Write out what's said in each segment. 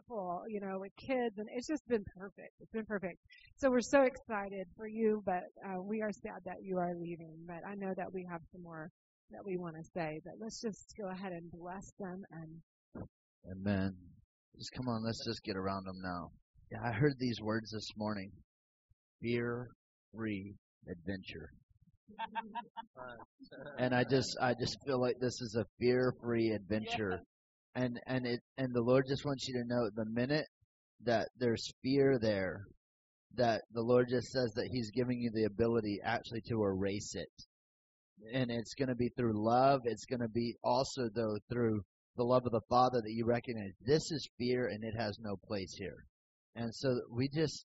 that full, you know, with kids, and it's just been perfect. It's been perfect. So we're so excited for you, but uh, we are sad that you are leaving. But I know that we have some more that we want to say. But let's just go ahead and bless them and. Amen. Just come on, let's just get around them now. Yeah, I heard these words this morning. Fear-free adventure. and I just I just feel like this is a fear-free adventure. And and it and the Lord just wants you to know the minute that there's fear there that the Lord just says that he's giving you the ability actually to erase it. And it's going to be through love. It's going to be also though through the love of the Father that you recognize this is fear and it has no place here. And so we just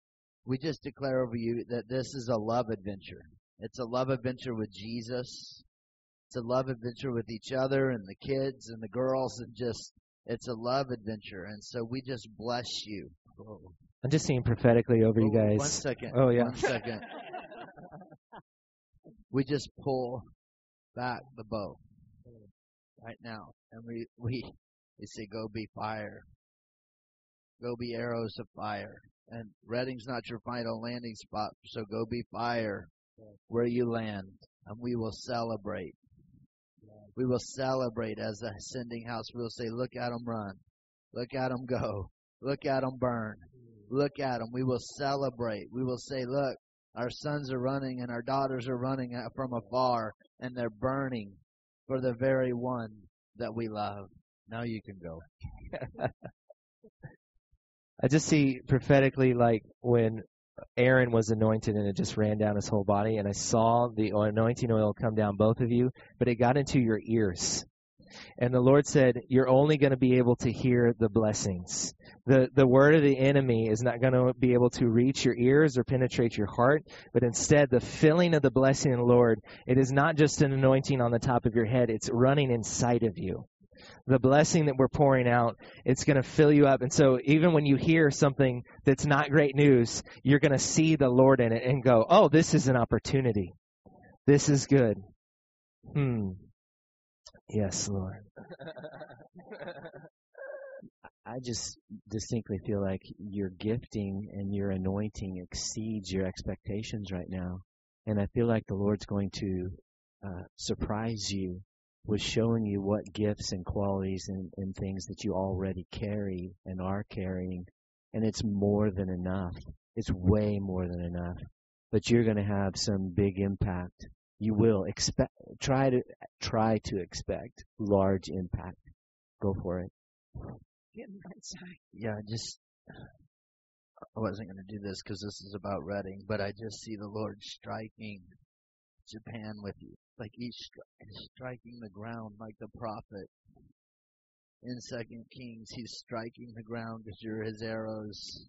we just declare over you that this is a love adventure. It's a love adventure with Jesus. It's a love adventure with each other and the kids and the girls and just it's a love adventure. And so we just bless you. I'm just seeing prophetically over you Oh, guys. One second. Oh, yeah. One second. we just pull back the bow right now, and we we we say, "Go be fire, go be arrows of fire." And Redding's not your final landing spot, so go be fire where you land, and we will celebrate. We will celebrate as a ascending house. We will say, "Look at them run, look at them go, look at them burn." look at them. We will celebrate. We will say, look, our sons are running and our daughters are running from afar and they're burning for the very one that we love. Now you can go. I just see prophetically like when Aaron was anointed and it just ran down his whole body, and I saw the anointing oil come down both of you, but it got into your ears. And the Lord said, You're only going to be able to hear the blessings. The, the word of the enemy is not going to be able to reach your ears or penetrate your heart, but instead, the filling of the blessing of the Lord, it is not just an anointing on the top of your head, it's running inside of you the blessing that we're pouring out, it's going to fill you up. And so even when you hear something that's not great news, you're going to see the Lord in it and go, oh, this is an opportunity. This is good. Hmm. Yes, Lord. I just distinctly feel like your gifting and your anointing exceeds your expectations right now. And I feel like the Lord's going to uh, surprise you with showing you what gifts and qualities and, and things that you already carry and are carrying. And it's more than enough. It's way more than enough. But you're going to have some big impact. You will expect, try to, try to expect large impact. Go for it. Getting right side. Yeah, I just I wasn't going to do this because this is about Redding, but I just see the Lord striking Japan with you, like he's stri- striking the ground like the prophet in Second Kings. He's striking the ground because you're his arrows.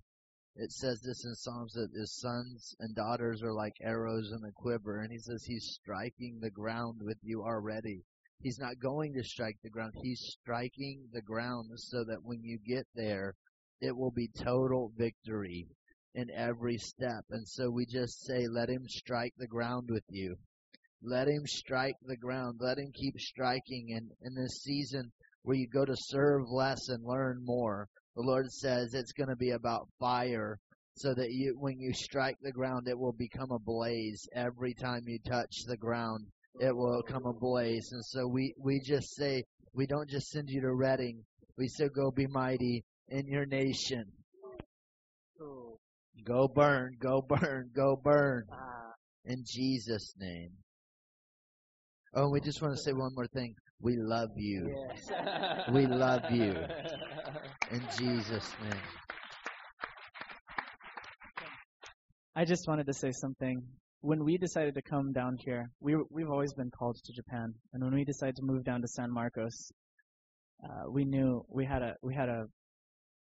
It says this in Psalms that his sons and daughters are like arrows in the quiver, and he says he's striking the ground with you already. He's not going to strike the ground. He's striking the ground so that when you get there, it will be total victory in every step. And so we just say, let him strike the ground with you. Let him strike the ground. Let him keep striking. And in this season where you go to serve less and learn more, the Lord says it's going to be about fire so that you, when you strike the ground, it will become a blaze every time you touch the ground it will come blaze. And so we, we just say, we don't just send you to Redding. We say, go be mighty in your nation. Go burn, go burn, go burn. In Jesus' name. Oh, we just want to say one more thing. We love you. We love you. In Jesus' name. I just wanted to say something. When we decided to come down here, we we've always been called to Japan, and when we decided to move down to San Marcos, uh, we knew we had a we had a,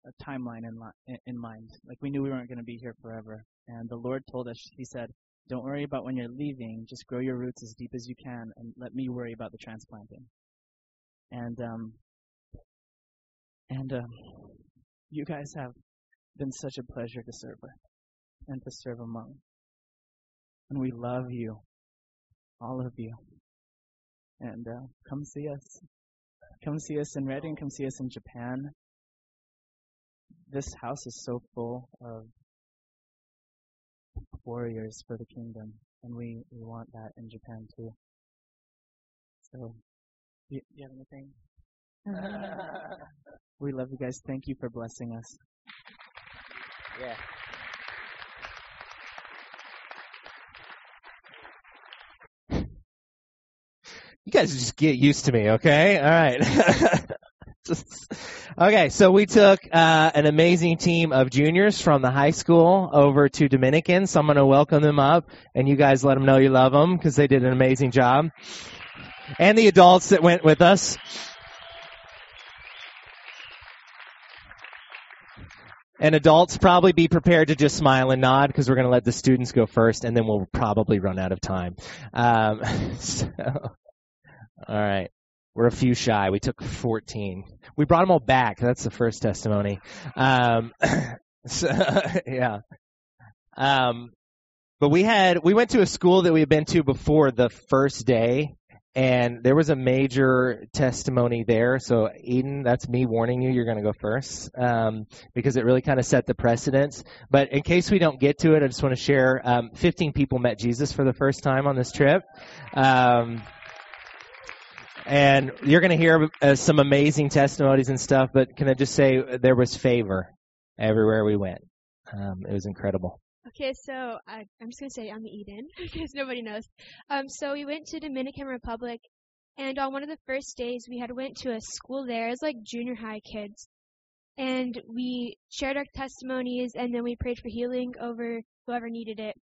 a timeline in li- in mind. Like we knew we weren't going to be here forever, and the Lord told us. He said, "Don't worry about when you're leaving. Just grow your roots as deep as you can, and let me worry about the transplanting." And um, and um, you guys have been such a pleasure to serve with and to serve among. And we love you, all of you. And uh, come see us. Come see us in Redding. Come see us in Japan. this house is so full of warriors for the kingdom, and we, we want that in Japan too. So, do you, you have anything? we love you guys. Thank you for blessing us. Yeah. You guys just get used to me, okay? All right. Okay, so we took uh, an amazing team of juniors from the high school over to Dominican. So I'm going to welcome them up, and you guys let them know you love them because they did an amazing job. And the adults that went with us. And adults probably be prepared to just smile and nod because we're going to let the students go first, and then we'll probably run out of time. Um, so, all right. We're a few shy. We took 14. We brought them all back. That's the first testimony. Um, so, yeah. Um, but we had, we went to a school that we had been to before the first day, and there was a major testimony there. So, Eden, that's me warning you. You're going to go first um, because it really kind of set the precedence. But in case we don't get to it, I just want to share um, 15 people met Jesus for the first time on this trip. And you're going to hear uh, some amazing testimonies and stuff, but can I just say there was favor everywhere we went. Um, it was incredible. Okay, so I, I'm just gonna say I'm Eden because nobody knows. Um, so we went to Dominican Republic, and on one of the first days we had went to a school there. It was like junior high kids, and we shared our testimonies, and then we prayed for healing over whoever needed it.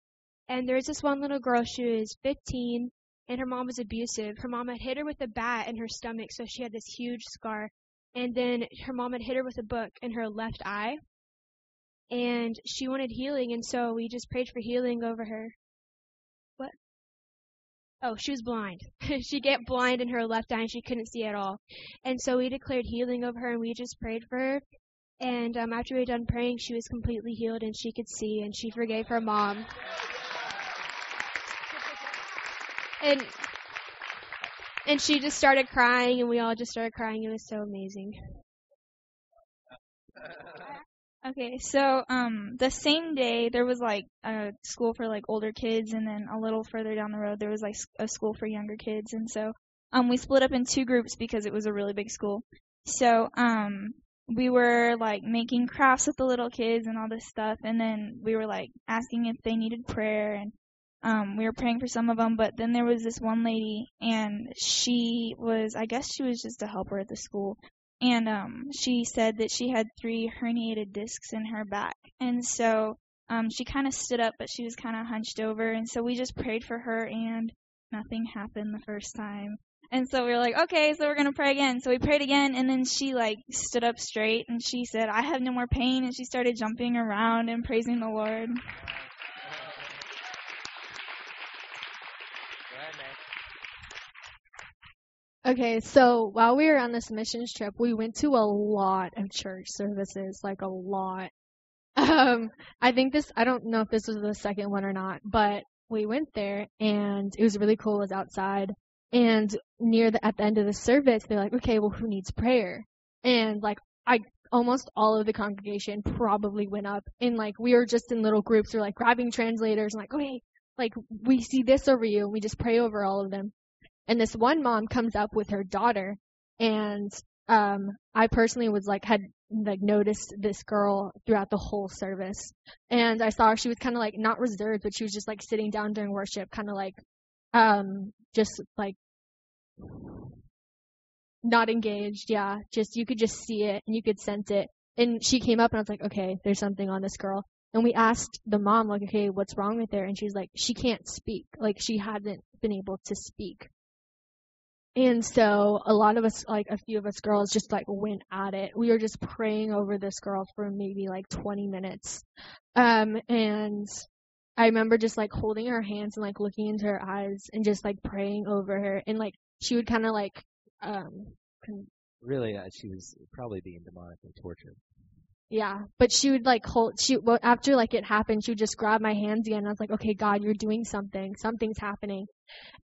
And there was this one little girl. She was 15, and her mom was abusive. Her mom had hit her with a bat in her stomach, so she had this huge scar. And then her mom had hit her with a book in her left eye and she wanted healing, and so we just prayed for healing over her. What? Oh, she was blind. she get blind in her left eye, and she couldn't see at all. And so we declared healing over her, and we just prayed for her. And um, after we had done praying, she was completely healed, and she could see, and she forgave her mom. And and she just started crying, and we all just started crying. It was so amazing. Okay, so um the same day there was like a school for like older kids and then a little further down the road there was like a school for younger kids and so um we split up in two groups because it was a really big school. So um we were like making crafts with the little kids and all this stuff and then we were like asking if they needed prayer and um we were praying for some of them but then there was this one lady and she was I guess she was just a helper at the school. And um she said that she had three herniated discs in her back. And so um she kind of stood up but she was kind of hunched over. And so we just prayed for her and nothing happened the first time. And so we were like okay so we're going to pray again. So we prayed again and then she like stood up straight and she said i have no more pain and she started jumping around and praising the lord Okay, so while we were on this missions trip, we went to a lot of church services, like a lot. Um, I think this, I don't know if this was the second one or not, but we went there and it was really cool. It was outside and near the, at the end of the service, they're like, okay, well, who needs prayer? And like, I, almost all of the congregation probably went up and like, we were just in little groups, we're like grabbing translators and like, okay, like, we see this over you and we just pray over all of them. And this one mom comes up with her daughter and um I personally was like had like noticed this girl throughout the whole service. And I saw her she was kind of like not reserved but she was just like sitting down during worship kind of like um just like not engaged, yeah. Just you could just see it and you could sense it. And she came up and I was like, "Okay, there's something on this girl." And we asked the mom like, "Okay, what's wrong with her?" And she was like, "She can't speak. Like she hasn't been able to speak." And so a lot of us, like a few of us girls, just like went at it. We were just praying over this girl for maybe like 20 minutes. Um, and I remember just like holding her hands and like looking into her eyes and just like praying over her. And like she would kind of like, um, con- Really, uh, she was probably being demonically tortured. Yeah, but she would like hold, she, well, after like it happened, she would just grab my hands again. I was like, okay, God, you're doing something. Something's happening.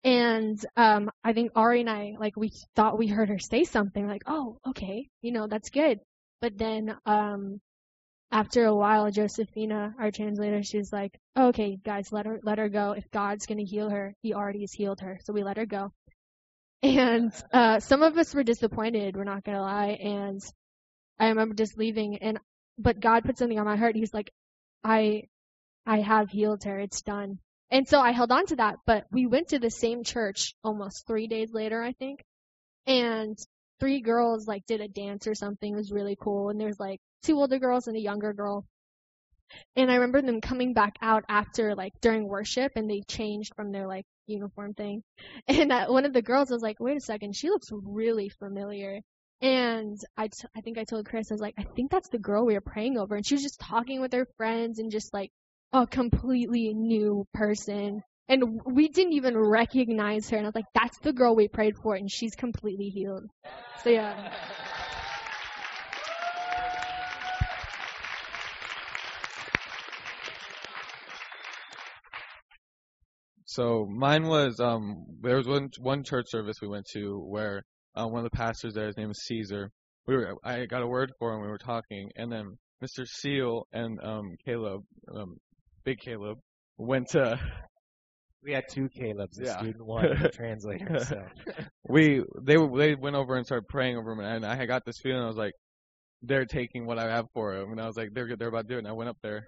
And, um, I think Ari and I, like, we thought we heard her say something like, oh, okay, you know, that's good. But then, um, after a while, Josephina, our translator, she was like, oh, "Okay, guys, let her let her go. If God's gonna heal her, He already has healed her, so we let her go." And uh, some of us were disappointed. We're not gonna lie. And I remember just leaving, and but God put something on my heart. He's like, "I, I have healed her. It's done." And so I held on to that. But we went to the same church almost three days later, I think, and three girls like did a dance or something. It was really cool. And there's like two older girls and a younger girl. And I remember them coming back out after like during worship and they changed from their like uniform thing. And uh, one of the girls was like, wait a second, she looks really familiar. And I, t- I think I told Chris, I was like, I think that's the girl we were praying over. And she was just talking with her friends and just like a completely new person. And we didn't even recognize her. And I was like, that's the girl we prayed for and she's completely healed. So yeah. So mine was um there was one one church service we went to where uh, one of the pastors there, his name is Caesar. We were I got a word for him. We were talking, and then Mr. Seal and um Caleb, um, Big Caleb, went to We had two Caleb's, a Yeah. student one and a translator. So we they they went over and started praying over him, and I got this feeling. I was like, they're taking what I have for him, and I was like, they're they're about to do it. And I went up there,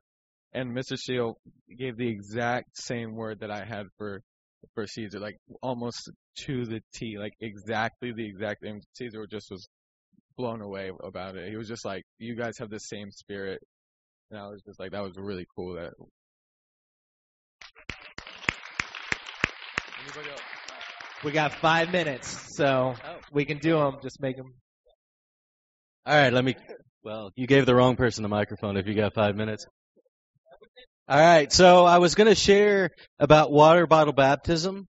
and Mr. Seal gave the exact same word that I had for for Caesar, like almost to the T, like exactly the exact. And Caesar just was blown away about it. He was just like, you guys have the same spirit, and I was just like, that was really cool. That. Anybody else? we got five minutes, so oh. we can do them. Just make them. All right, let me. Well, you gave the wrong person the microphone if you got five minutes. All right, so I was going to share about water bottle baptism,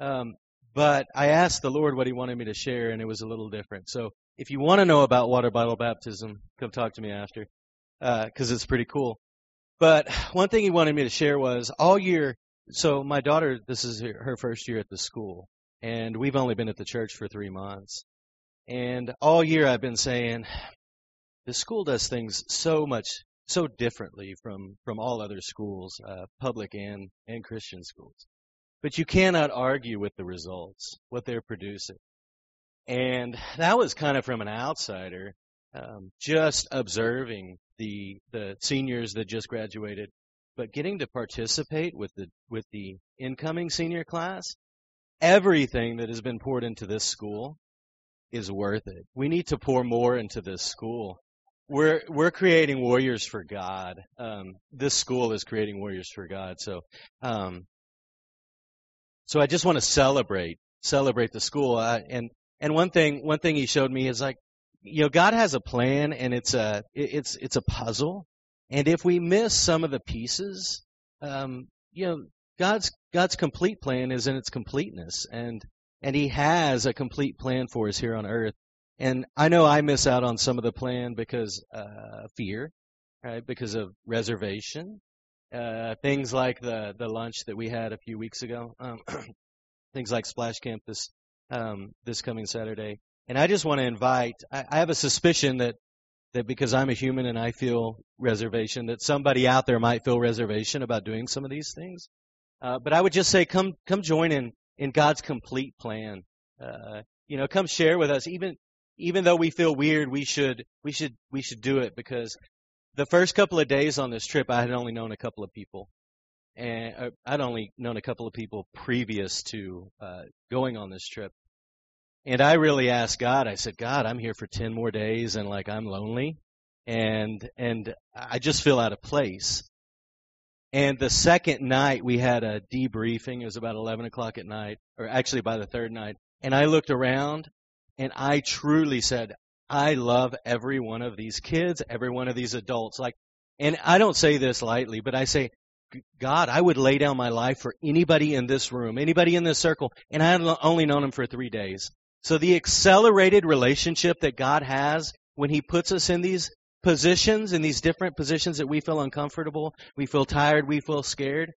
um, but I asked the Lord what He wanted me to share, and it was a little different. So if you want to know about water bottle baptism, come talk to me after, because it's pretty cool. But one thing He wanted me to share was all year. So my daughter, this is her her first year at the school, and we've only been at the church for three months. And all year I've been saying, the school does things so much, so differently from, from all other schools, uh, public and, and Christian schools. But you cannot argue with the results, what they're producing. And that was kind of from an outsider, um, just observing the, the seniors that just graduated, but getting to participate with the, with the incoming senior class, everything that has been poured into this school is worth it. We need to pour more into this school. We're we're creating warriors for God. Um, this school is creating warriors for God. So, um, so I just want to celebrate celebrate the school. Uh, and and one thing one thing he showed me is like, you know, God has a plan, and it's a it- it's it's a puzzle. And if we miss some of the pieces, um, you know, God's God's complete plan is in its completeness, and and He has a complete plan for us here on earth. And I know I miss out on some of the plan because uh, fear, right? Because of reservation, uh, things like the the lunch that we had a few weeks ago, um, things like Splash Camp this um, this coming Saturday. And I just want to invite. I, I have a suspicion that that because I'm a human and I feel reservation, that somebody out there might feel reservation about doing some of these things. Uh, but I would just say, come come join in in God's complete plan. Uh, you know, come share with us. Even even though we feel weird, we should we should we should do it because the first couple of days on this trip, I had only known a couple of people, and uh, I'd only known a couple of people previous to uh, going on this trip. And I really asked God. I said, God, I'm here for ten more days, and like I'm lonely, and and I just feel out of place. And the second night we had a debriefing. It was about 11 o'clock at night, or actually by the third night. And I looked around and I truly said, I love every one of these kids, every one of these adults. Like, and I don't say this lightly, but I say, God, I would lay down my life for anybody in this room, anybody in this circle. And I had only known them for three days. So the accelerated relationship that God has when He puts us in these positions, in these different positions that we feel uncomfortable, we feel tired, we feel scared.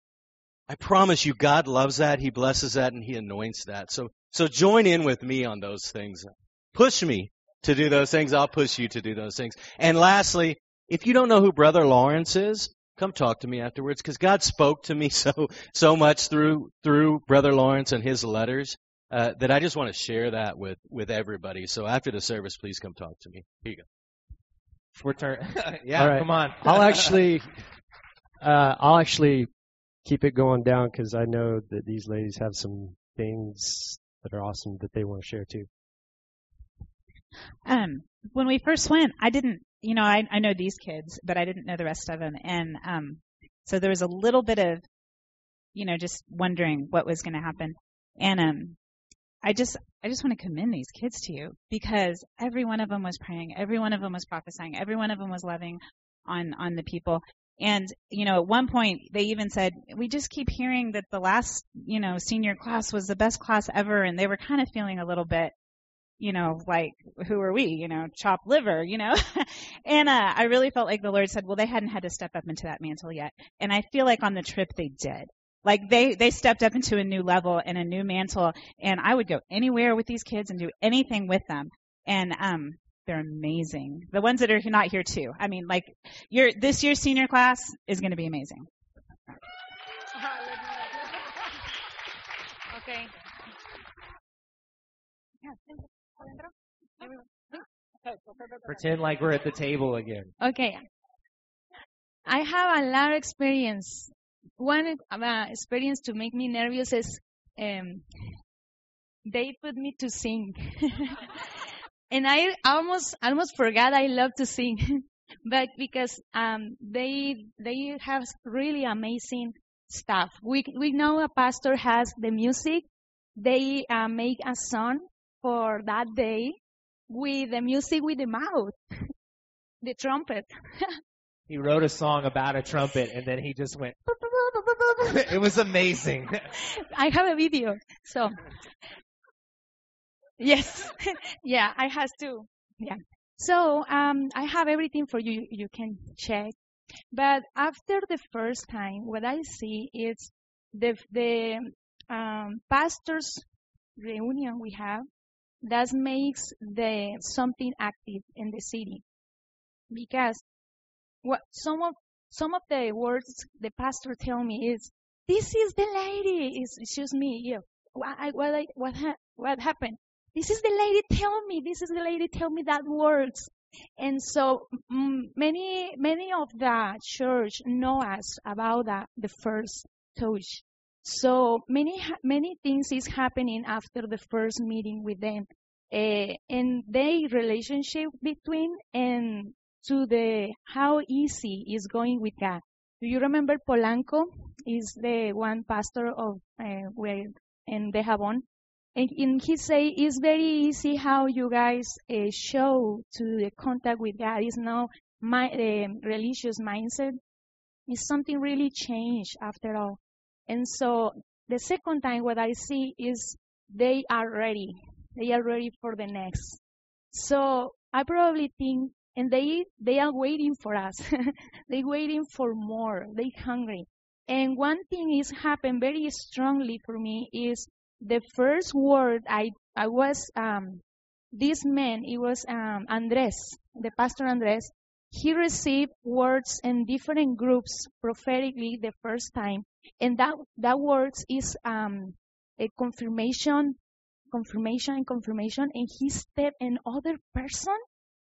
I promise you, God loves that. He blesses that and He anoints that. So, so join in with me on those things. Push me to do those things. I'll push you to do those things. And lastly, If you don't know who Brother Lawrence is, come talk to me afterwards because God spoke to me so so much through through Brother Lawrence and his letters uh, that I just want to share that with with everybody. So after the service, please come talk to me. Here you go. For turn. yeah, right. come on. I'll actually, uh, I'll actually keep it going down because I know that these ladies have some things that are awesome that they want to share too. Um, when we first went, I didn't, you know, I, I know these kids, but I didn't know the rest of them. And, um, so there was a little bit of, you know, just wondering what was going to happen. And, um, I just, I just want to commend these kids to you because every one of them was praying. Every one of them was prophesying. Every one of them was loving on, on the people. And, you know, at one point they even said, we just keep hearing that the last, you know, senior class was the best class ever. And they were kind of feeling a little bit, you know, like, who are we? You know, chopped liver, you know? and, uh, I really felt like the Lord said, well, they hadn't had to step up into that mantle yet. And I feel like on the trip they did. Like they, they stepped up into a new level and a new mantle and I would go anywhere with these kids and do anything with them. And, um, they're amazing. The ones that are not here too. I mean, like, your, this year's senior class is going to be amazing. Okay. Pretend like we're at the table again. Okay. I have a lot of experience. One uh, experience to make me nervous is um, they put me to sing, and I almost almost forgot I love to sing, but because um, they they have really amazing stuff. We we know a pastor has the music. They uh, make a song for that day with the music with the mouth, the trumpet. He wrote a song about a trumpet and then he just went. It was amazing. I have a video. So, yes, yeah, I has to. Yeah. So, um, I have everything for you. You can check. But after the first time, what I see is the the um, pastors reunion we have that makes the something active in the city because what some of some of the words the pastor tell me is this is the lady it's, just me yeah what I, what I, what ha- what happened this is the lady tell me this is the lady tell me that words and so many many of the church know us about that the first touch so many many things is happening after the first meeting with them uh, and their relationship between and to the how easy is going with God. Do you remember Polanco? Is the one pastor of uh, where in Dajabón, and, he say it's very easy how you guys uh, show to the contact with God. It's now my uh, religious mindset. It's something really changed after all. And so the second time what I see is they are ready. They are ready for the next. So I probably think and they they are waiting for us. they waiting for more. They hungry. And one thing is happened very strongly for me is the first word I I was um this man it was um Andres the pastor Andres. He received words in different groups prophetically the first time. And that that words is um a confirmation confirmation and confirmation. And he stepped in other person.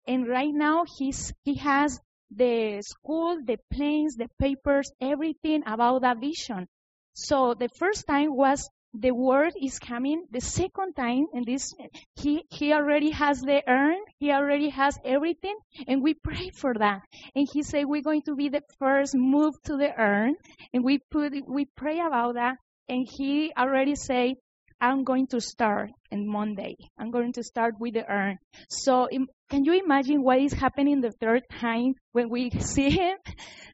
And right now he's he has the school, the planes, the papers, everything about that vision. So the first time was the word is coming. The second time, and this he he already has the urn, he already has everything, and we pray for that. And he said we're going to be the first move to the urn, and we put we pray about that. And he already say I'm going to start on Monday. I'm going to start with the urn. So can you imagine what is happening the third time when we see him?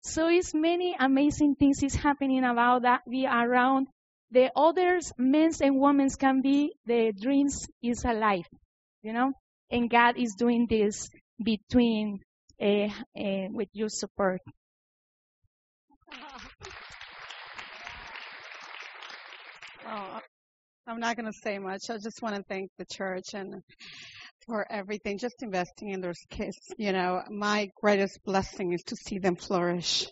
So it's many amazing things is happening about that. We around the others, men's and women's, can be the dreams is alive, you know, and God is doing this between uh, uh, with your support. Oh, I'm not going to say much. I just want to thank the church and for everything, just investing in those kids. You know, my greatest blessing is to see them flourish.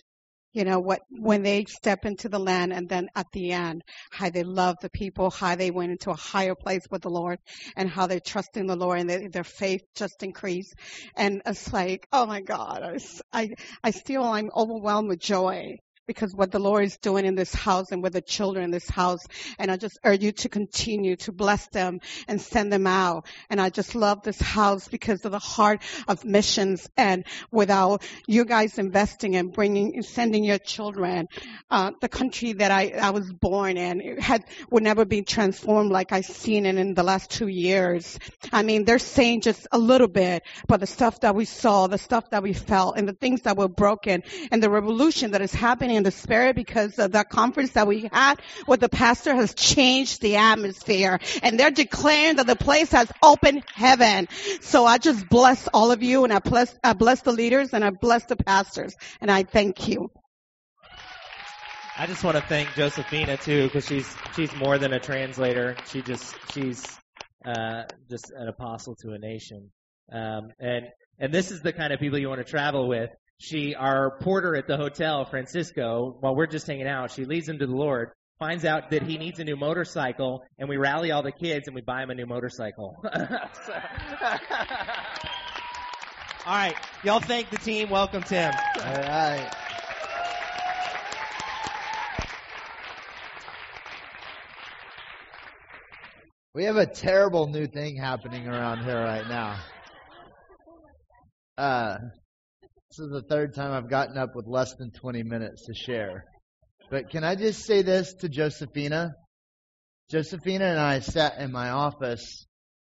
You know, what, when they step into the land and then at the end, how they love the people, how they went into a higher place with the Lord and how they trust in the Lord and they, their faith just increased. And it's like, oh my God, I I still, I'm overwhelmed with joy because what the Lord is doing in this house and with the children in this house. And I just urge you to continue to bless them and send them out. And I just love this house because of the heart of missions and without you guys investing and bringing, sending your children, uh, the country that I, I was born in had, would never be transformed like I've seen it in the last two years. I mean, they're saying just a little bit, but the stuff that we saw, the stuff that we felt and the things that were broken and the revolution that is happening in the spirit because of the conference that we had with the pastor has changed the atmosphere and they're declaring that the place has opened heaven. So I just bless all of you and I bless, I bless the leaders and I bless the pastors and I thank you. I just want to thank Josephina too, because she's she's more than a translator. She just she's uh, just an apostle to a nation. Um, and and this is the kind of people you want to travel with. She, our porter at the hotel, Francisco, while we're just hanging out, she leads him to the Lord, finds out that he needs a new motorcycle, and we rally all the kids and we buy him a new motorcycle. All right, y'all thank the team. Welcome Tim. All right. We have a terrible new thing happening around here right now. Uh, this is the third time I've gotten up with less than 20 minutes to share. But can I just say this to Josephina? Josephina and I sat in my office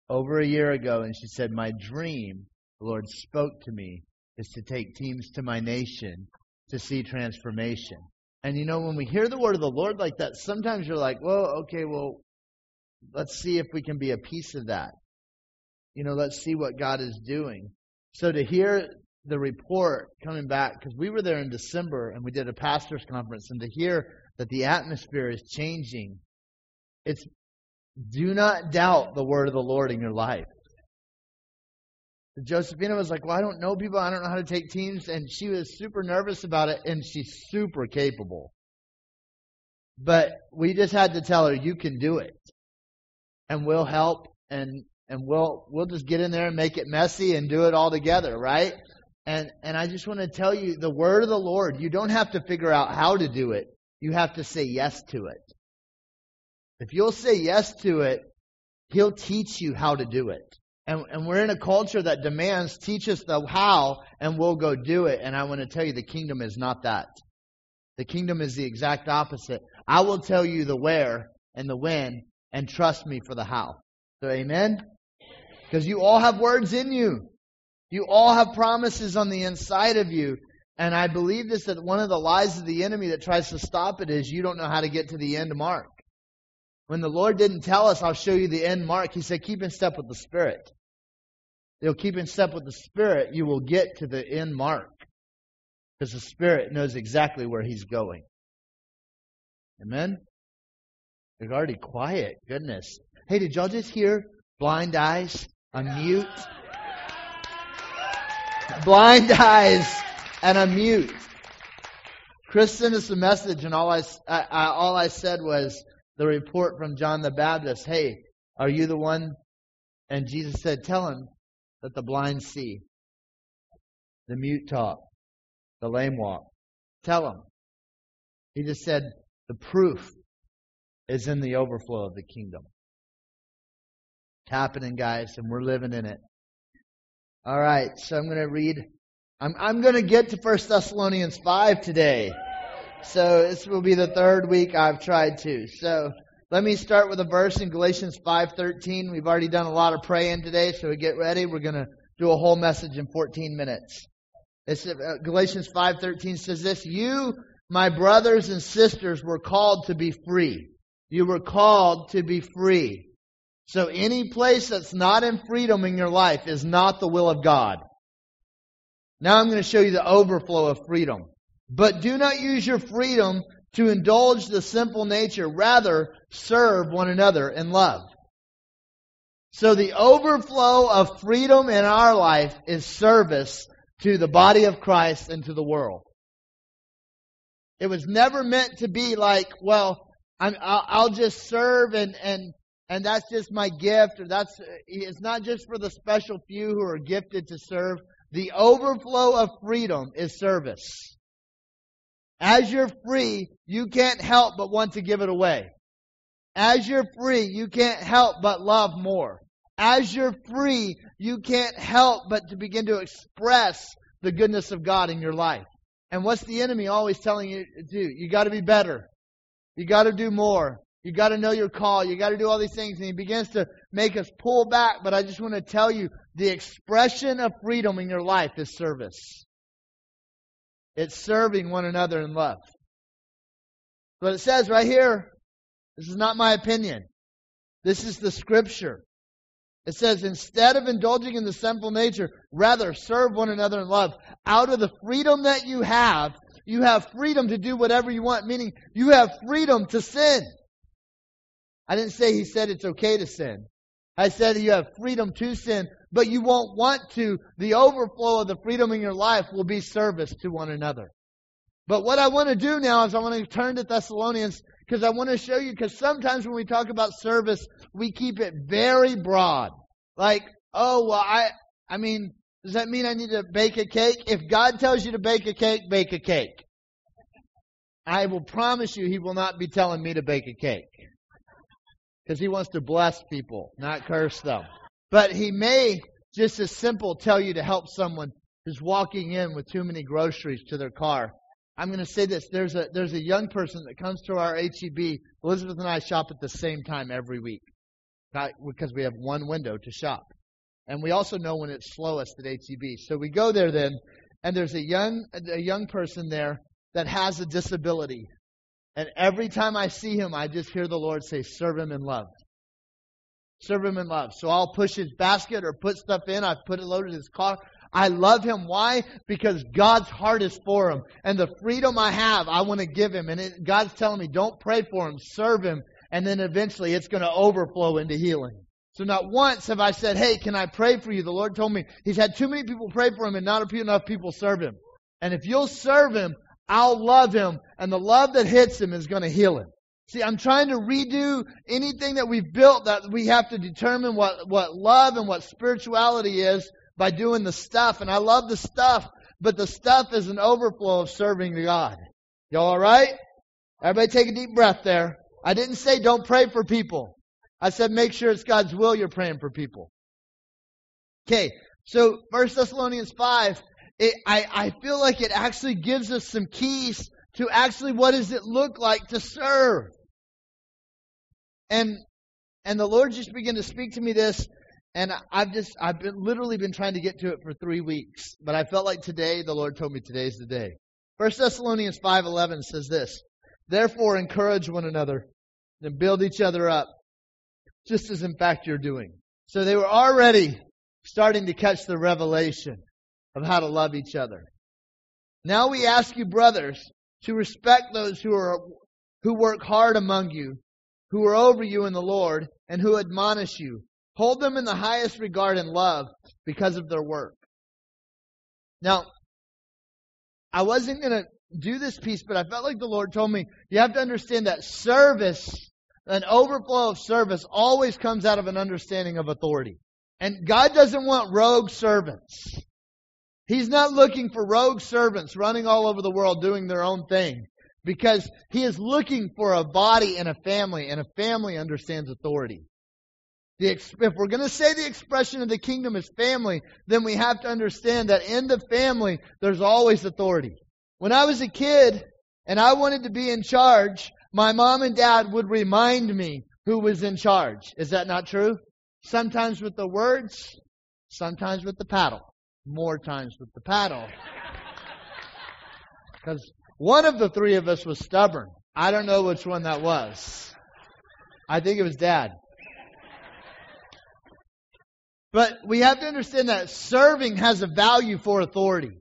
over a year ago, and she said, My dream, the Lord spoke to me, is to take teams to my nation to see transformation. And you know, when we hear the word of the Lord like that, sometimes you're like, well, okay, well, let's see if we can be a piece of that. You know, let's see what God is doing. So to hear the report coming back, because we were there in December and we did a pastor's conference, and to hear that the atmosphere is changing, it's do not doubt the word of the Lord in your life. Josephina was like, Well, I don't know people. I don't know how to take teams. And she was super nervous about it, and she's super capable. But we just had to tell her, You can do it. And we'll help, and, and we'll, we'll just get in there and make it messy and do it all together, right? And, and I just want to tell you the word of the Lord, you don't have to figure out how to do it. You have to say yes to it. If you'll say yes to it, He'll teach you how to do it. And, and we're in a culture that demands teach us the how and we'll go do it. And I want to tell you the kingdom is not that. The kingdom is the exact opposite. I will tell you the where and the when and trust me for the how. So amen? Because you all have words in you. You all have promises on the inside of you. And I believe this that one of the lies of the enemy that tries to stop it is you don't know how to get to the end mark. When the Lord didn't tell us, I'll show you the end mark, He said, keep in step with the Spirit. You'll keep in step with the Spirit, you will get to the end mark. Because the Spirit knows exactly where He's going. Amen? You're already quiet. Goodness. Hey, did y'all just hear blind eyes? Unmute. Blind eyes and unmute. Chris sent us a message, and all I, I, I all I said was the report from John the Baptist. Hey, are you the one? And Jesus said, Tell him that the blind see, the mute talk, the lame walk. Tell him. He just said, the proof is in the overflow of the kingdom. It's happening, guys, and we're living in it. All right, so I'm going to read. I'm, I'm going to get to 1 Thessalonians 5 today. So this will be the third week I've tried to. So let me start with a verse in Galatians 5:13. We've already done a lot of praying today, so we get ready. We're going to do a whole message in 14 minutes. It's, uh, Galatians 5:13 says this, "You, my brothers and sisters, were called to be free. You were called to be free. So any place that's not in freedom in your life is not the will of God. Now I'm going to show you the overflow of freedom. But do not use your freedom to indulge the simple nature. Rather, serve one another in love. So the overflow of freedom in our life is service to the body of Christ and to the world. It was never meant to be like, well, I'm, I'll, I'll just serve and, and, and that's just my gift or that's, it's not just for the special few who are gifted to serve. The overflow of freedom is service. As you're free, you can't help but want to give it away. As you're free, you can't help but love more. As you're free, you can't help but to begin to express the goodness of God in your life. And what's the enemy always telling you to do? You got to be better. You got to do more. You got to know your call. You got to do all these things. And he begins to make us pull back. But I just want to tell you the expression of freedom in your life is service. It's serving one another in love. But it says right here, this is not my opinion. This is the scripture. It says, instead of indulging in the sinful nature, rather serve one another in love. Out of the freedom that you have, you have freedom to do whatever you want, meaning you have freedom to sin. I didn't say he said it's okay to sin. I said you have freedom to sin, but you won't want to. The overflow of the freedom in your life will be service to one another. But what I want to do now is I want to turn to Thessalonians because I want to show you, because sometimes when we talk about service, we keep it very broad. Like, oh, well, I, I mean, does that mean I need to bake a cake? If God tells you to bake a cake, bake a cake. I will promise you he will not be telling me to bake a cake. Because he wants to bless people, not curse them. But he may just as simple tell you to help someone who's walking in with too many groceries to their car I'm going to say this. There's a, there's a young person that comes to our HEB. Elizabeth and I shop at the same time every week because we have one window to shop. And we also know when it's slowest at HEB. So we go there then, and there's a young, a young person there that has a disability. And every time I see him, I just hear the Lord say, serve him in love. Serve him in love. So I'll push his basket or put stuff in. I've put it loaded in his car. I love him. Why? Because God's heart is for him. And the freedom I have, I want to give him. And it, God's telling me, don't pray for him, serve him. And then eventually it's going to overflow into healing. So not once have I said, hey, can I pray for you? The Lord told me he's had too many people pray for him and not enough people serve him. And if you'll serve him, I'll love him. And the love that hits him is going to heal him. See, I'm trying to redo anything that we've built that we have to determine what, what love and what spirituality is by doing the stuff. And I love the stuff, but the stuff is an overflow of serving God. Y'all alright? Everybody take a deep breath there. I didn't say don't pray for people. I said make sure it's God's will you're praying for people. Okay, so First Thessalonians 5, it, I, I feel like it actually gives us some keys to actually what does it look like to serve. And and the Lord just began to speak to me this and I've just, I've been literally been trying to get to it for three weeks, but I felt like today, the Lord told me today's the day. First Thessalonians 5.11 says this, Therefore encourage one another and build each other up, just as in fact you're doing. So they were already starting to catch the revelation of how to love each other. Now we ask you, brothers, to respect those who are, who work hard among you, who are over you in the Lord, and who admonish you Hold them in the highest regard and love because of their work. Now, I wasn't going to do this piece, but I felt like the Lord told me you have to understand that service, an overflow of service, always comes out of an understanding of authority. And God doesn't want rogue servants. He's not looking for rogue servants running all over the world doing their own thing because He is looking for a body and a family, and a family understands authority. The, if we're going to say the expression of the kingdom is family, then we have to understand that in the family, there's always authority. When I was a kid and I wanted to be in charge, my mom and dad would remind me who was in charge. Is that not true? Sometimes with the words, sometimes with the paddle. More times with the paddle. Because one of the three of us was stubborn. I don't know which one that was. I think it was dad. But we have to understand that serving has a value for authority.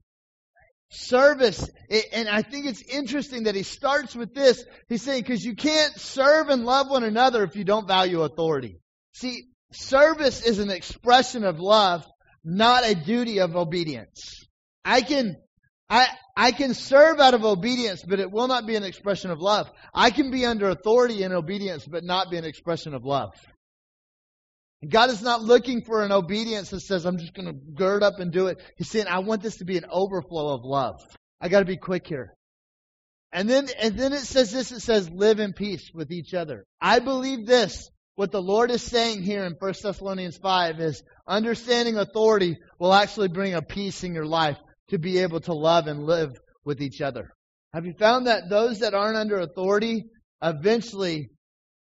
Service, and I think it's interesting that he starts with this. He's saying, because you can't serve and love one another if you don't value authority. See, service is an expression of love, not a duty of obedience. I can, I, I can serve out of obedience, but it will not be an expression of love. I can be under authority in obedience, but not be an expression of love. God is not looking for an obedience that says, I'm just going to gird up and do it. He's saying, I want this to be an overflow of love. I got to be quick here. And then, and then it says this, it says, live in peace with each other. I believe this. What the Lord is saying here in 1 Thessalonians 5 is understanding authority will actually bring a peace in your life to be able to love and live with each other. Have you found that those that aren't under authority eventually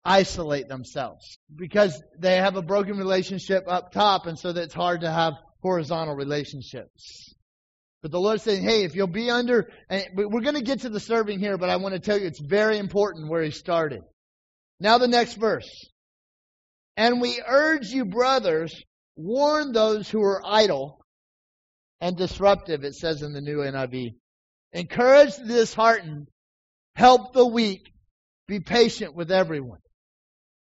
isolate themselves because they have a broken relationship up top and so that it's hard to have horizontal relationships. But the Lord's saying, hey, if you'll be under, and we're going to get to the serving here, but I want to tell you it's very important where he started. Now the next verse. And we urge you, brothers, warn those who are idle and disruptive, it says in the new NIV. Encourage the disheartened, help the weak, be patient with everyone.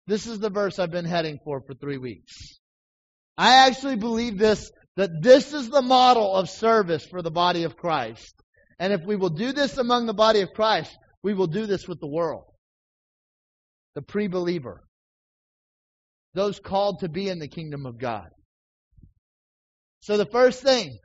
This is the verse I've been heading for for three weeks. I actually believe this, that this is the model of service for the body of Christ. And if we will do this among the body of Christ, we will do this with the world. The pre-believer. Those called to be in the kingdom of God. So the first thing,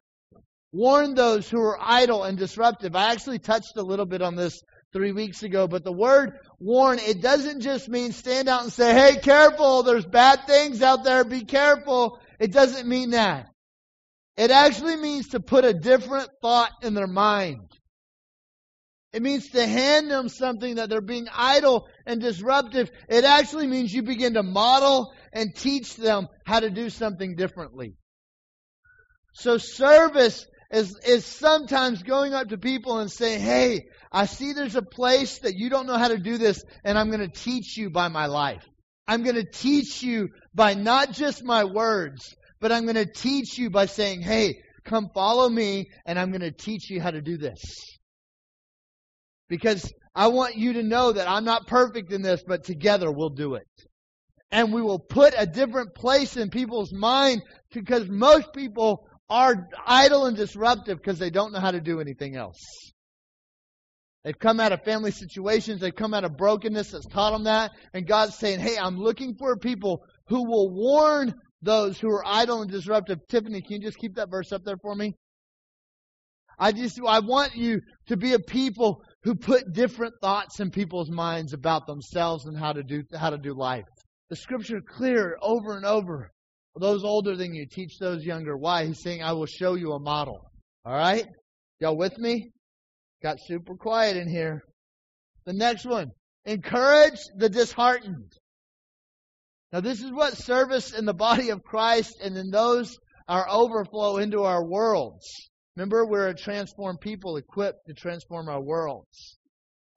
warn those who are idle and disruptive. I actually touched a little bit on this three weeks ago, but the word warn, it doesn't just mean stand out and say, hey, careful, there's bad things out there, be careful. It doesn't mean that. It actually means to put a different thought in their mind. It means to hand them something that they're being idle and disruptive. It actually means you begin to model and teach them how to do something differently. So service is, is sometimes going up to people and saying, Hey, I see there's a place that you don't know how to do this, and I'm going to teach you by my life. I'm going to teach you by not just my words, but I'm going to teach you by saying, Hey, come follow me, and I'm going to teach you how to do this. Because I want you to know that I'm not perfect in this, but together we'll do it. And we will put a different place in people's mind because most people are idle and disruptive because they don't know how to do anything else. They've come out of family situations, they've come out of brokenness that's taught them that, and God's saying, Hey, I'm looking for people who will warn those who are idle and disruptive. Tiffany, can you just keep that verse up there for me? I just I want you to be a people who put different thoughts in people's minds about themselves and how to do how to do life. The scripture clear over and over. Those older than you, teach those younger. Why? He's saying, I will show you a model. All right? Y'all with me? Got super quiet in here. The next one. Encourage the disheartened. Now this is what service in the body of Christ and in those our overflow into our worlds. Remember, we're a transformed people equipped to transform our worlds.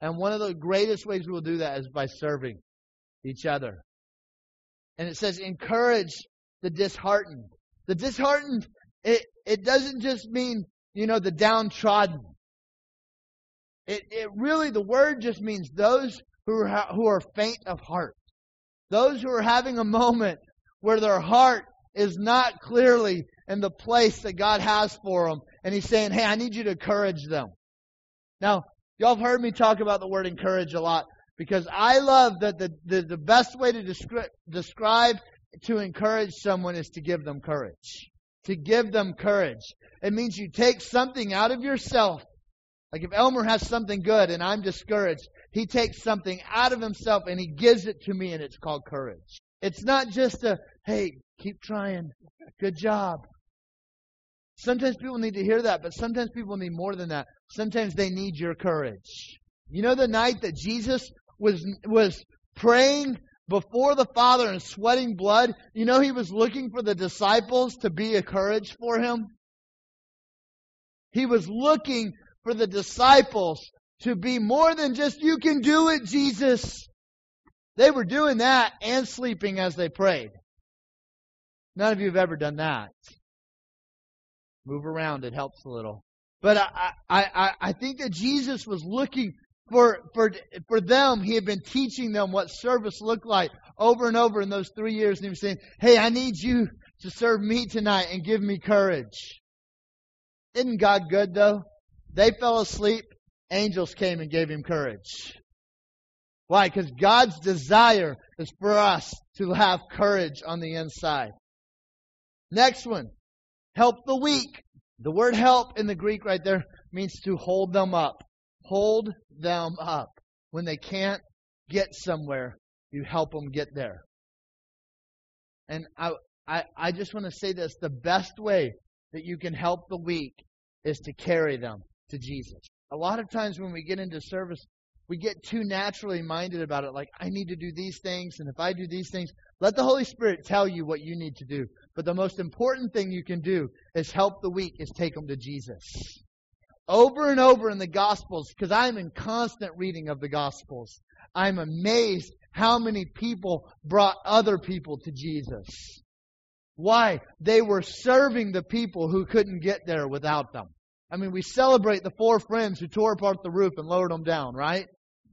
And one of the greatest ways we will do that is by serving each other. And it says, encourage the disheartened. The disheartened, it, it doesn't just mean, you know, the downtrodden. It, it really, the word just means those who are, who are faint of heart. Those who are having a moment where their heart is not clearly in the place that God has for them. And He's saying, hey, I need you to encourage them. Now, y'all have heard me talk about the word encourage a lot because I love that the, the, the best way to descri- describe to encourage someone is to give them courage. To give them courage. It means you take something out of yourself. Like if Elmer has something good and I'm discouraged, he takes something out of himself and he gives it to me and it's called courage. It's not just a, hey, keep trying. Good job. Sometimes people need to hear that, but sometimes people need more than that. Sometimes they need your courage. You know the night that Jesus was was praying before the Father and sweating blood, you know he was looking for the disciples to be a courage for him? He was looking for the disciples to be more than just, you can do it, Jesus. They were doing that and sleeping as they prayed. None of you have ever done that. Move around, it helps a little. But I, I, I, I think that Jesus was looking for, for, for them, he had been teaching them what service looked like over and over in those three years, and he was saying, Hey, I need you to serve me tonight and give me courage. Isn't God good though? They fell asleep, angels came and gave him courage. Why? Because God's desire is for us to have courage on the inside. Next one, help the weak. The word help in the Greek right there means to hold them up. Hold them up. When they can't get somewhere, you help them get there. And I, I, I just want to say this the best way that you can help the weak is to carry them to Jesus. A lot of times when we get into service, we get too naturally minded about it, like, I need to do these things, and if I do these things, let the Holy Spirit tell you what you need to do. But the most important thing you can do is help the weak, is take them to Jesus. Over and over in the Gospels, because I'm in constant reading of the Gospels, I'm amazed how many people brought other people to Jesus. Why? They were serving the people who couldn't get there without them. I mean, we celebrate the four friends who tore apart the roof and lowered them down, right?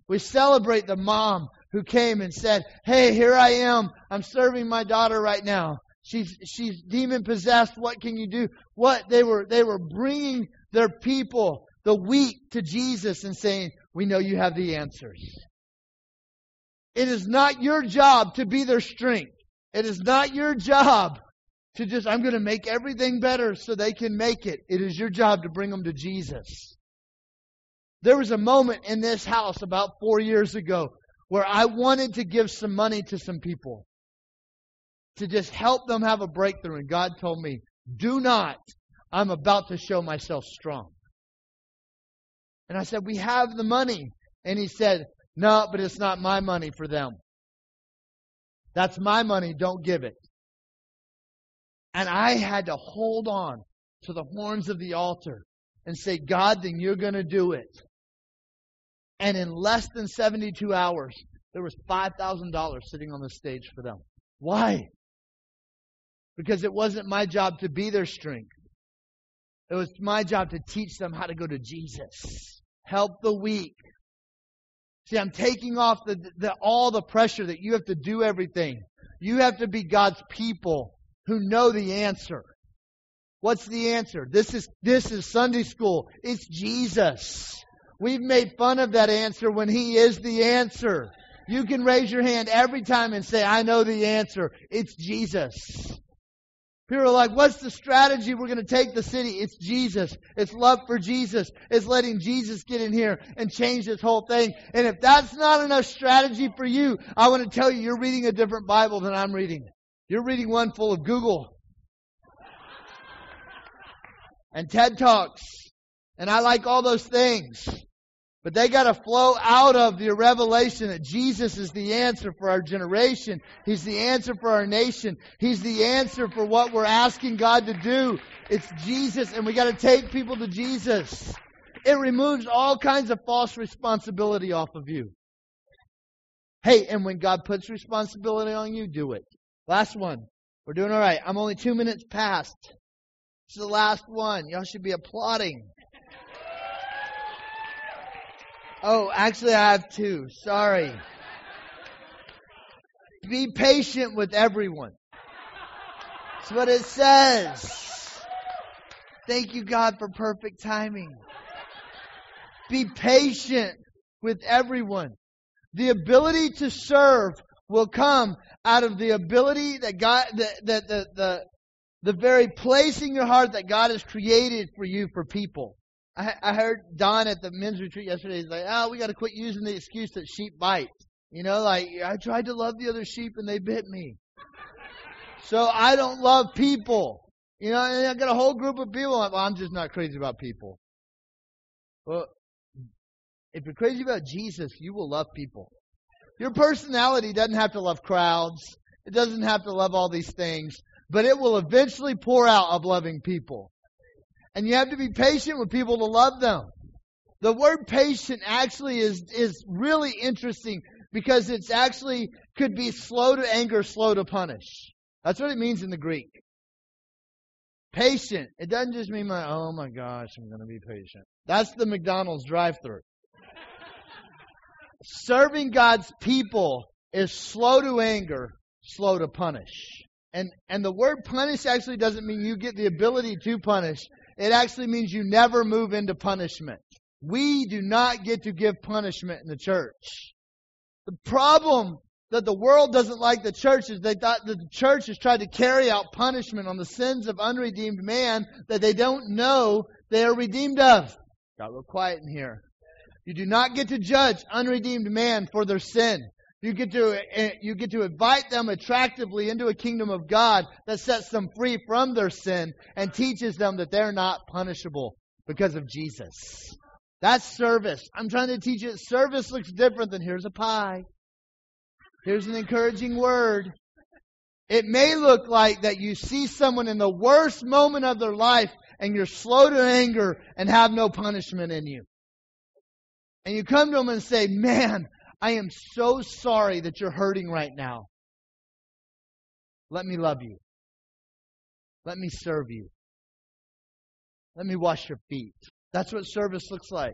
We celebrate the mom who came and said, Hey, here I am. I'm serving my daughter right now. She's, she's demon possessed. What can you do? What? They were, they were bringing their people, the weak, to Jesus and saying, We know you have the answers. It is not your job to be their strength. It is not your job to just, I'm going to make everything better so they can make it. It is your job to bring them to Jesus. There was a moment in this house about four years ago where I wanted to give some money to some people to just help them have a breakthrough. And God told me, do not. I'm about to show myself strong. And I said, we have the money. And he said, no, but it's not my money for them. That's my money. Don't give it. And I had to hold on to the horns of the altar and say, God, then you're going to do it. And in less than 72 hours, there was $5,000 sitting on the stage for them. Why? Because it wasn't my job to be their strength. It was my job to teach them how to go to Jesus. Help the weak. See, I'm taking off the, the, all the pressure that you have to do everything. You have to be God's people who know the answer. What's the answer? This is, this is Sunday school. It's Jesus. We've made fun of that answer when He is the answer. You can raise your hand every time and say, I know the answer. It's Jesus. People are like, what's the strategy we're going to take the city? It's Jesus. It's love for Jesus. It's letting Jesus get in here and change this whole thing. And if that's not enough strategy for you, I want to tell you, you're reading a different Bible than I'm reading. You're reading one full of Google and TED Talks. And I like all those things. But they got to flow out of the revelation that Jesus is the answer for our generation. He's the answer for our nation. He's the answer for what we're asking God to do. It's Jesus, and we got to take people to Jesus. It removes all kinds of false responsibility off of you. Hey, and when God puts responsibility on you, do it. Last one. We're doing all right. I'm only two minutes past. This is the last one. Y'all should be applauding. Oh, actually, I have two. Sorry. Be patient with everyone. That's what it says. Thank you, God, for perfect timing. Be patient with everyone. The ability to serve will come out of the ability that God, that, that the, the, the very place in your heart that God has created for you for people. I, I heard Don at the men's retreat yesterday. He's like, "Oh, we got to quit using the excuse that sheep bite." You know, like I tried to love the other sheep and they bit me. So I don't love people. You know, and I got a whole group of people. Like, well, I'm just not crazy about people. Well, if you're crazy about Jesus, you will love people. Your personality doesn't have to love crowds. It doesn't have to love all these things, but it will eventually pour out of loving people. And you have to be patient with people to love them. The word patient actually is, is really interesting because it's actually could be slow to anger, slow to punish. That's what it means in the Greek. Patient. It doesn't just mean like, oh my gosh, I'm going to be patient. That's the McDonald's drive through. Serving God's people is slow to anger, slow to punish. And and the word punish actually doesn't mean you get the ability to punish. It actually means you never move into punishment. We do not get to give punishment in the church. The problem that the world doesn't like the church is they thought that the church has tried to carry out punishment on the sins of unredeemed man that they don't know they are redeemed of. Got real quiet in here. You do not get to judge unredeemed man for their sin. You get to eh, you get to invite them attractively into a kingdom of God that sets them free from their sin and teaches them that they're not punishable because of Jesus. That's service. I'm trying to teach it. Service looks different than here's a pie. Here's an encouraging word. It may look like that you see someone in the worst moment of their life and you're slow to anger and have no punishment in you. And you come to them and say, Man, I am so sorry that you're hurting right now. Let me love you. Let me serve you. Let me wash your feet. That's what service looks like.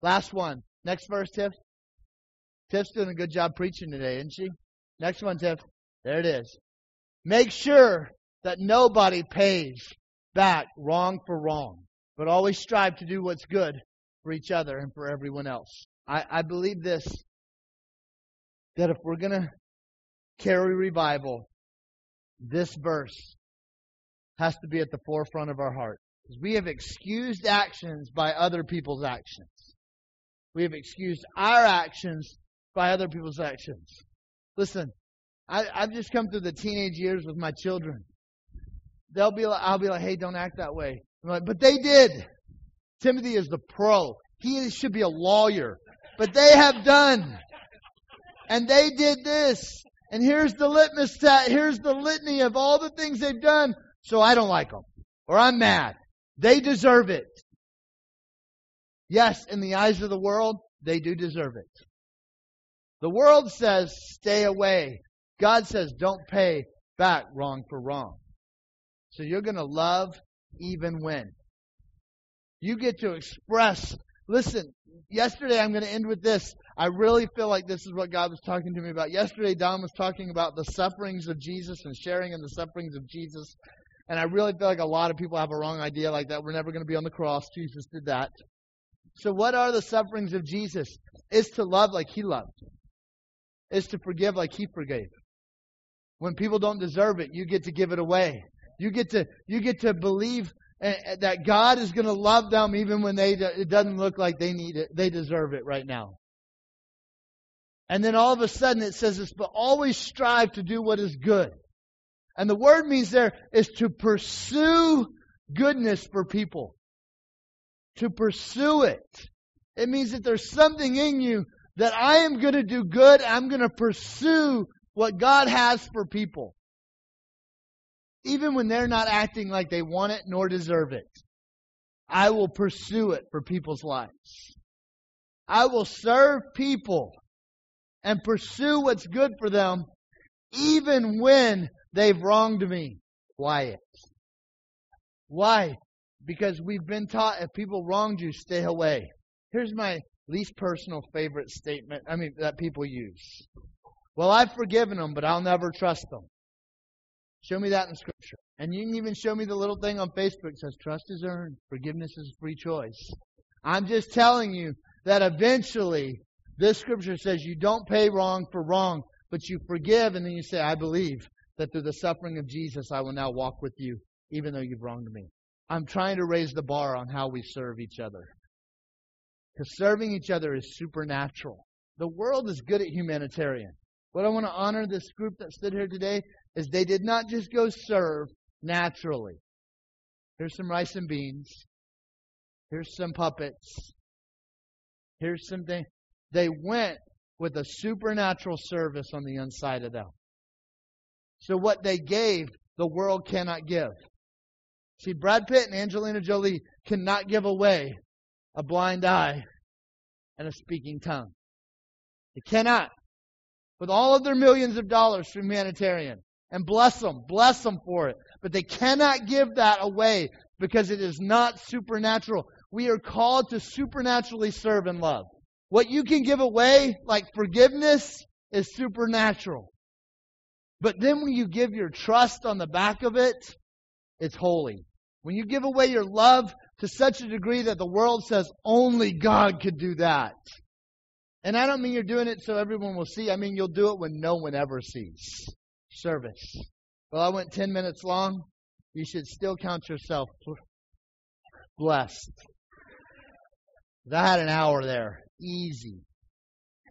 Last one. Next verse, Tiff. Tiff's doing a good job preaching today, isn't she? Next one, Tiff. There it is. Make sure that nobody pays back wrong for wrong, but always strive to do what's good for each other and for everyone else. I, I believe this that if we're going to carry revival, this verse has to be at the forefront of our heart. Because we have excused actions by other people's actions. We have excused our actions by other people's actions. Listen, I, I've just come through the teenage years with my children. They'll be like, I'll be like, hey, don't act that way. I'm like, but they did. Timothy is the pro. He should be a lawyer. But they have done and they did this. And here's the litmus test. Here's the litany of all the things they've done. So I don't like them. Or I'm mad. They deserve it. Yes, in the eyes of the world, they do deserve it. The world says, stay away. God says, don't pay back wrong for wrong. So you're going to love even when. You get to express. Listen, yesterday I'm going to end with this. I really feel like this is what God was talking to me about. Yesterday, Don was talking about the sufferings of Jesus and sharing in the sufferings of Jesus. And I really feel like a lot of people have a wrong idea like that. We're never going to be on the cross. Jesus did that. So, what are the sufferings of Jesus? Is to love like he loved, is to forgive like he forgave. When people don't deserve it, you get to give it away. You get to you get to believe that God is going to love them even when they it doesn't look like they need it, they deserve it right now. And then all of a sudden it says this, but always strive to do what is good. And the word means there is to pursue goodness for people. To pursue it. It means that there's something in you that I am going to do good. I'm going to pursue what God has for people. Even when they're not acting like they want it nor deserve it. I will pursue it for people's lives. I will serve people and pursue what's good for them, even when they've wronged me. Why? Why? Because we've been taught if people wronged you, stay away. Here's my least personal favorite statement, I mean, that people use. Well, I've forgiven them, but I'll never trust them. Show me that in Scripture. And you can even show me the little thing on Facebook that says, trust is earned, forgiveness is a free choice. I'm just telling you that eventually this scripture says you don't pay wrong for wrong, but you forgive, and then you say, I believe that through the suffering of Jesus, I will now walk with you, even though you've wronged me. I'm trying to raise the bar on how we serve each other. Because serving each other is supernatural. The world is good at humanitarian. What I want to honor this group that stood here today is they did not just go serve naturally. Here's some rice and beans. Here's some puppets. Here's something. They went with a supernatural service on the inside of them. So what they gave, the world cannot give. See, Brad Pitt and Angelina Jolie cannot give away a blind eye and a speaking tongue. They cannot. With all of their millions of dollars from humanitarian. And bless them, bless them for it. But they cannot give that away because it is not supernatural. We are called to supernaturally serve and love. What you can give away, like forgiveness, is supernatural. But then when you give your trust on the back of it, it's holy. When you give away your love to such a degree that the world says only God could do that. And I don't mean you're doing it so everyone will see. I mean you'll do it when no one ever sees. Service. Well, I went 10 minutes long. You should still count yourself blessed. I had an hour there. Easy.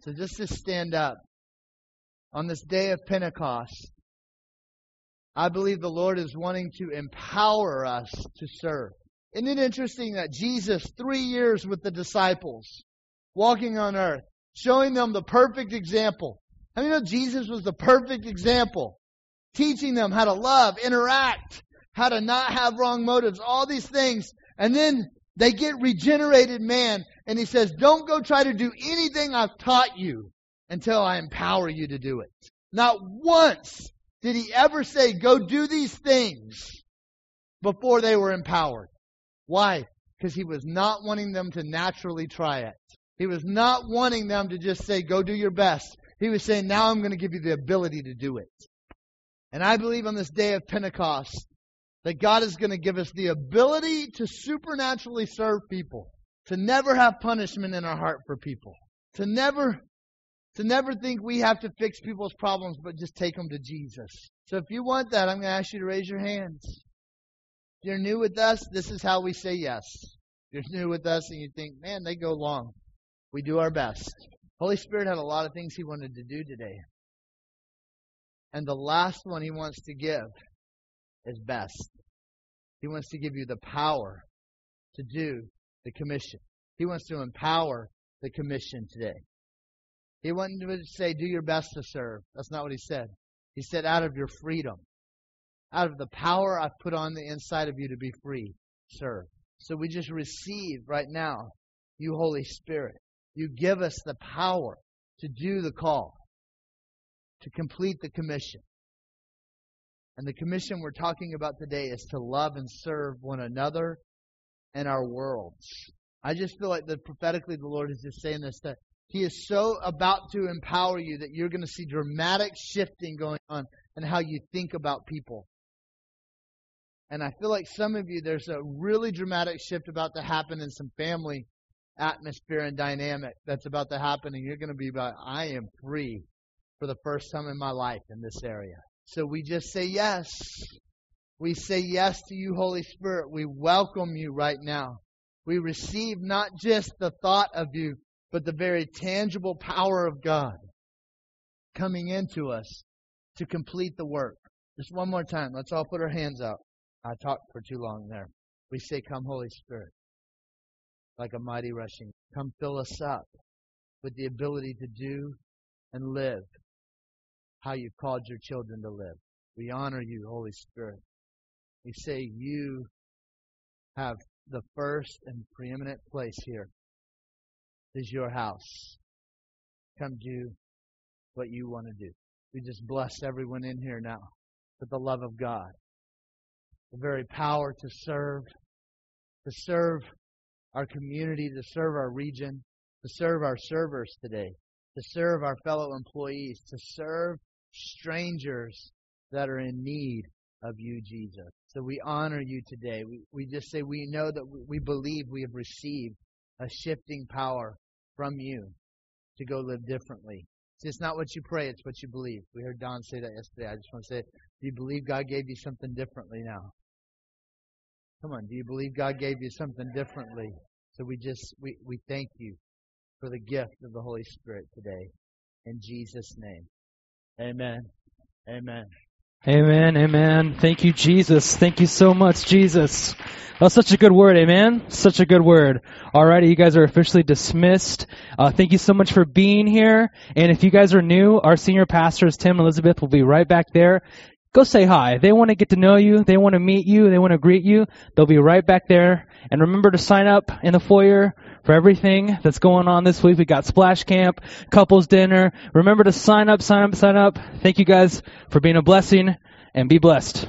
So just to stand up on this day of Pentecost, I believe the Lord is wanting to empower us to serve. Isn't it interesting that Jesus, three years with the disciples, walking on earth, showing them the perfect example. I many know Jesus was the perfect example? Teaching them how to love, interact, how to not have wrong motives, all these things. And then they get regenerated man, and he says, Don't go try to do anything I've taught you until I empower you to do it. Not once did he ever say, Go do these things before they were empowered. Why? Because he was not wanting them to naturally try it. He was not wanting them to just say, Go do your best. He was saying, Now I'm going to give you the ability to do it. And I believe on this day of Pentecost that God is going to give us the ability to supernaturally serve people, to never have punishment in our heart for people, to never to never think we have to fix people's problems, but just take them to Jesus. So if you want that, I'm going to ask you to raise your hands. If you're new with us, this is how we say yes. If you're new with us and you think, man, they go long, we do our best. Holy Spirit had a lot of things He wanted to do today. And the last one He wants to give is best. He wants to give you the power to do the commission. He wants to empower the commission today. He wasn't to say, do your best to serve. That's not what he said. He said, out of your freedom, out of the power I've put on the inside of you to be free, serve. So we just receive right now, you Holy Spirit. You give us the power to do the call, to complete the commission. And the commission we're talking about today is to love and serve one another and our worlds. I just feel like that prophetically the Lord is just saying this that He is so about to empower you that you're going to see dramatic shifting going on in how you think about people. And I feel like some of you, there's a really dramatic shift about to happen in some family atmosphere and dynamic that's about to happen, and you're going to be about, I am free for the first time in my life in this area. So we just say yes. We say yes to you, Holy Spirit. We welcome you right now. We receive not just the thought of you, but the very tangible power of God coming into us to complete the work. Just one more time. Let's all put our hands out. I talked for too long there. We say, Come, Holy Spirit, like a mighty rushing. Come fill us up with the ability to do and live how you've called your children to live. We honor you, Holy Spirit. We say you have the first and preeminent place here is your house. Come do what you want to do. We just bless everyone in here now with the love of God, the very power to serve, to serve our community, to serve our region, to serve our servers today, to serve our fellow employees, to serve strangers that are in need of you, Jesus. So we honor you today. We, we just say we know that we believe we have received a shifting power from you to go live differently. It's not what you pray, it's what you believe. We heard Don say that yesterday. I just want to say, do you believe God gave you something differently now? Come on, do you believe God gave you something differently? So we just, we, we thank you for the gift of the Holy Spirit today. In Jesus' name. Amen. Amen. Amen. Amen. Thank you, Jesus. Thank you so much, Jesus. That's such a good word. Amen. Such a good word. Alrighty, you guys are officially dismissed. Uh, thank you so much for being here. And if you guys are new, our senior pastors, Tim and Elizabeth, will be right back there. Go say hi. They want to get to know you. They want to meet you. They want to greet you. They'll be right back there. And remember to sign up in the foyer for everything that's going on this week. We got Splash Camp, couples dinner. Remember to sign up, sign up, sign up. Thank you guys for being a blessing and be blessed.